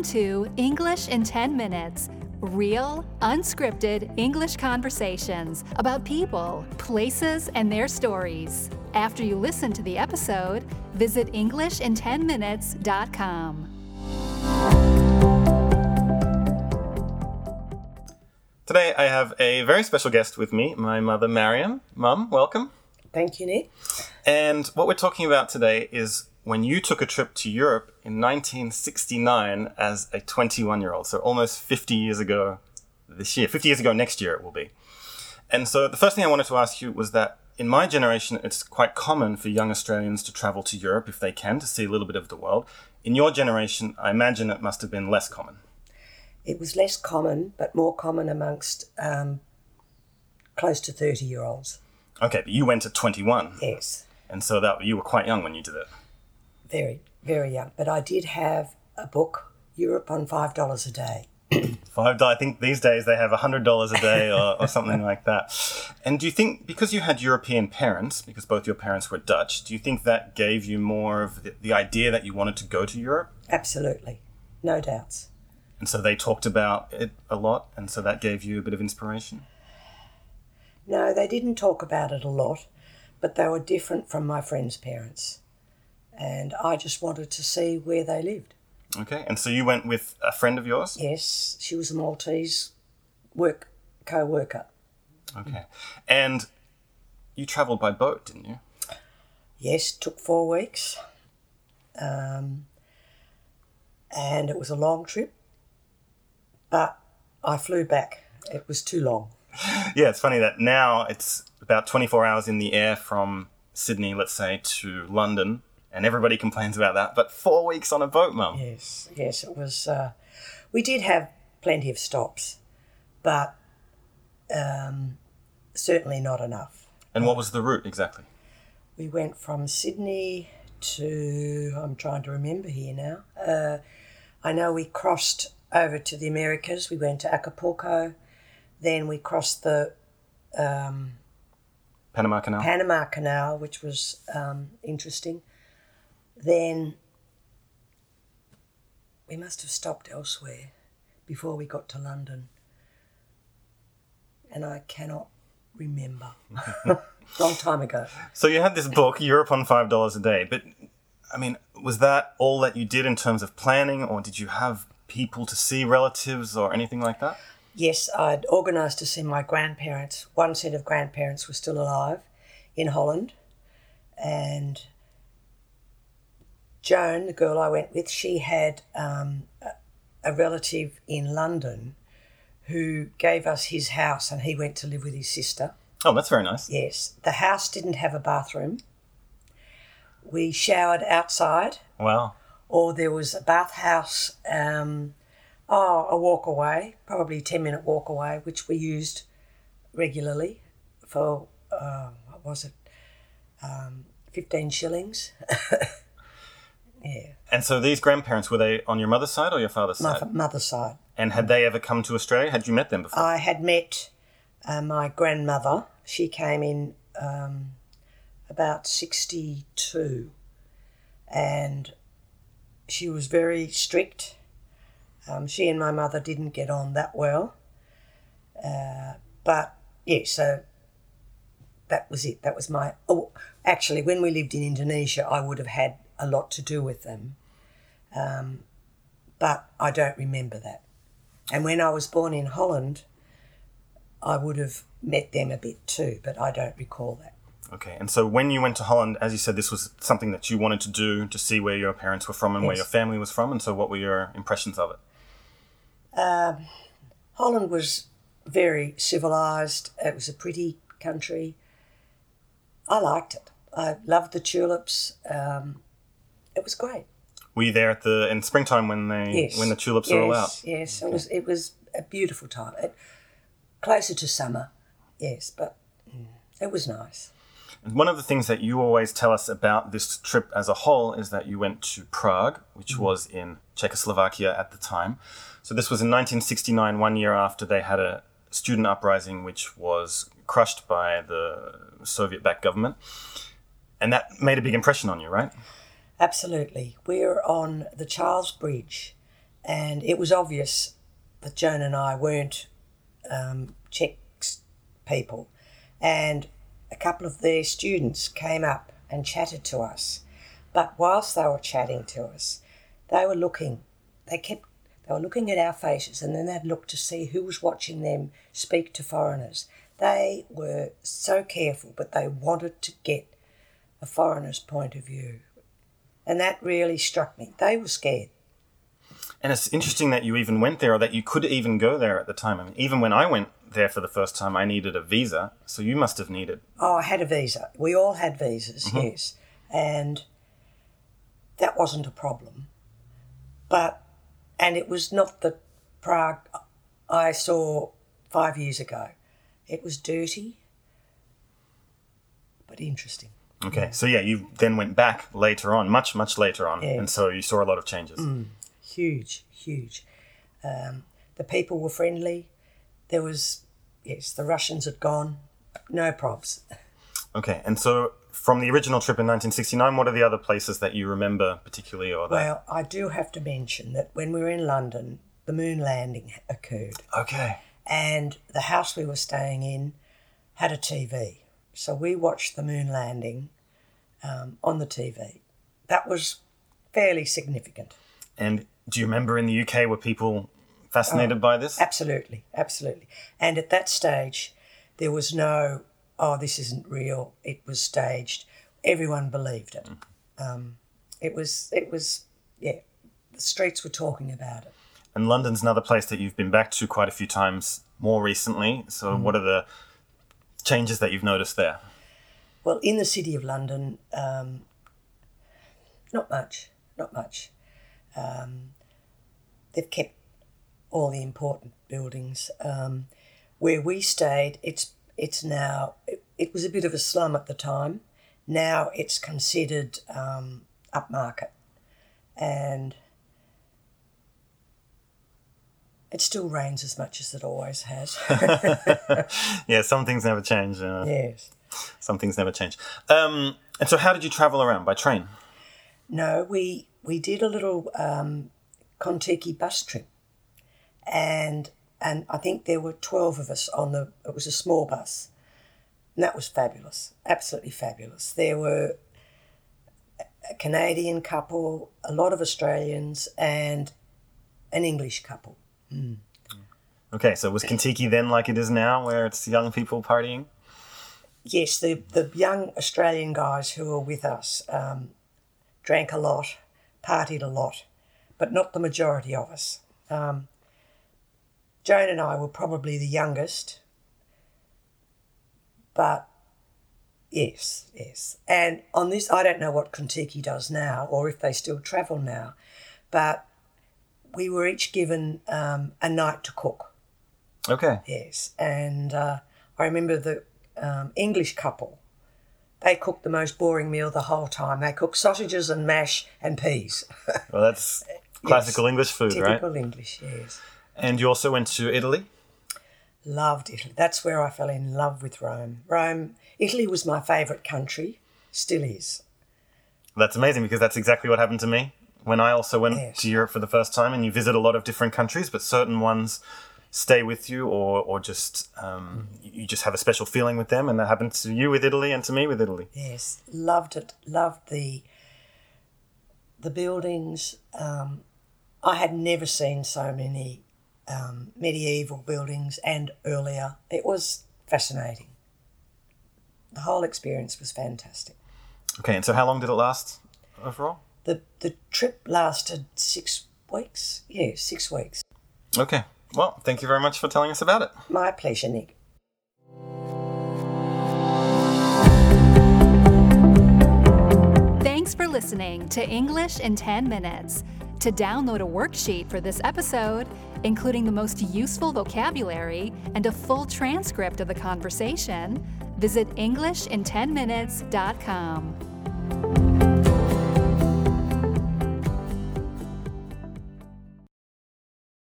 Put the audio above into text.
Welcome to English in 10 Minutes real, unscripted English conversations about people, places, and their stories. After you listen to the episode, visit EnglishIn10Minutes.com. Today I have a very special guest with me, my mother Mariam. Mum, welcome. Thank you, Nick. And what we're talking about today is when you took a trip to Europe in 1969 as a 21 year old, so almost 50 years ago this year, 50 years ago next year it will be. And so the first thing I wanted to ask you was that in my generation, it's quite common for young Australians to travel to Europe if they can to see a little bit of the world. In your generation, I imagine it must have been less common. It was less common, but more common amongst um, close to 30 year olds. Okay, but you went at 21. Yes, And so that you were quite young when you did it. very, very young. But I did have a book, Europe on $5 a day. Five dollars. I think these days they have a hundred dollars a day or, or something like that. And do you think because you had European parents, because both your parents were Dutch, do you think that gave you more of the, the idea that you wanted to go to Europe? Absolutely, no doubts. And so they talked about it a lot, and so that gave you a bit of inspiration. No, they didn't talk about it a lot, but they were different from my friends' parents. And I just wanted to see where they lived. Okay, and so you went with a friend of yours. Yes, she was a Maltese work co-worker. Okay, and you travelled by boat, didn't you? Yes, took four weeks. Um, and it was a long trip, but I flew back. It was too long. Yeah, it's funny that now it's about 24 hours in the air from Sydney, let's say, to London, and everybody complains about that. But four weeks on a boat, mum. Yes, yes, it was. Uh, we did have plenty of stops, but um, certainly not enough. And what was the route exactly? We went from Sydney to, I'm trying to remember here now. Uh, I know we crossed over to the Americas. We went to Acapulco. Then we crossed the um, Panama Canal. Panama Canal, which was um, interesting. Then we must have stopped elsewhere before we got to London. And I cannot remember. Long time ago. so you had this book, Europe on five dollars a day, but I mean, was that all that you did in terms of planning, or did you have people to see relatives or anything like that? Yes, I'd organised to see my grandparents. One set of grandparents were still alive in Holland. And Joan, the girl I went with, she had um, a, relative in London who gave us his house and he went to live with his sister. Oh, that's very nice. Yes, the house didn't have a bathroom. We showered outside, Wow. or there was a bathhouse, um, oh, a walk away, probably a 10 minute walk away, which we used regularly for, uh, what was it, um, 15 shillings. yeah, And so these grandparents were they on your mother's side or your father's my side? mother's side. And had they ever come to Australia? Had you met them before? I had met uh, my grandmother. She came in um, about 62 and she was very strict. Um, she and my mother didn't get on that well. Uh, but yeah, so that was it. That was my. Oh, actually, when we lived in Indonesia, I would have had a lot to do with them. Um, but I don't remember that. And when I was born in Holland, I would have met them a bit too, but I don't recall that. Okay, and so when you went to Holland, as you said, this was something that you wanted to do to see where your parents were from and where your family was from, and so what were your impressions of it? Um, Holland was very civilised. It was a pretty country. I liked it. I loved the tulips. Um, it was great. Were you there at the in springtime when they Yes. when the tulips yes, are all out? Yes, it was. It was a beautiful time. It, closer to summer, yes, but it was nice. And one of the things that you always tell us about this trip as a whole is that you went to Prague, which was in Czechoslovakia at the time. So this was in 1969, one year after they had a student uprising, which was crushed by the Soviet-backed government, and that made a big impression on you, right? Absolutely. We're on the Charles Bridge and it was obvious that Joan and I weren't um, Czech people. And a couple of their students came up and chatted to us. But whilst they were chatting to us, they were looking, they kept, they were looking at our faces and then they'd look to see who was watching them speak to foreigners. They were so careful, but they wanted to get a foreigner's point of view. And that really struck me. They were scared. And it's interesting that you even went there or that you could even go there at the time. I mean, even when I went there for the first time, I needed a visa. So you must have needed. Oh, I had a visa. We all had visas, mm-hmm. yes. And that wasn't a problem. But, and it was not the Prague I saw five years ago. It was dirty, but interesting. Okay, so yeah, you then went back later on, much, much later on, and so you saw a lot of changes. Mm huge, huge. Um, the people were friendly. There was, yes, the Russians had gone. No probs. Okay, and so from the original trip in 1969, what are the other places that you remember particularly? Or that... Well, I do have to mention that when we were in London, the moon landing occurred. Okay. And the house we were staying in had a TV. So we watched the moon landing um, on the TV. That was fairly significant. And do you remember in the UK were people fascinated oh, by this? Absolutely, absolutely. And at that stage, there was no, oh, this isn't real. It was staged. Everyone believed it. Mm. Um, it was, it was, yeah. The streets were talking about it. And London's another place that you've been back to quite a few times more recently. So, mm. what are the changes that you've noticed there? Well, in the city of London, um, not much, not much. Um, they've kept all the important buildings. Um, where we stayed, it's it's now it, it, was a bit of a slum at the time. Now it's considered um, upmarket, and it still rains as much as it always has. yeah, some things never change. Uh, yes, some things never change. Um, and so, how did you travel around by train? No, we we did a little um, Contiki bus trip, and and I think there were twelve of us on the. It was a small bus, and that was fabulous, absolutely fabulous. There were a Canadian couple, a lot of Australians, and an English couple. Mm. Okay, so was Contiki then like it is now, where it's young people partying? Yes, the the young Australian guys who were with us um, drank a lot partied a lot, but not the majority of us. Um, Joan and I were probably the youngest, but yes, yes. And on this, I don't know what Contiki does now or if they still travel now, but we were each given um, a night to cook. Okay. Yes. And uh, I remember the um, English couple they cooked the most boring meal the whole time. They cooked sausages and mash and peas. well, that's classical yes, English food, typical right? Typical English, yes. And you also went to Italy? Loved Italy. That's where I fell in love with Rome. Rome, Italy was my favourite country, still is. That's amazing because that's exactly what happened to me when I also went yes. to Europe for the first time. And you visit a lot of different countries, but certain ones stay with you or or just um, you just have a special feeling with them and that happened to you with Italy and to me with Italy yes loved it loved the the buildings um, I had never seen so many um, medieval buildings and earlier it was fascinating the whole experience was fantastic okay and so how long did it last overall the the trip lasted six weeks yeah six weeks okay well, thank you very much for telling us about it. My pleasure, Nick. Thanks for listening to English in 10 Minutes. To download a worksheet for this episode, including the most useful vocabulary and a full transcript of the conversation, visit EnglishinTenMinutes.com.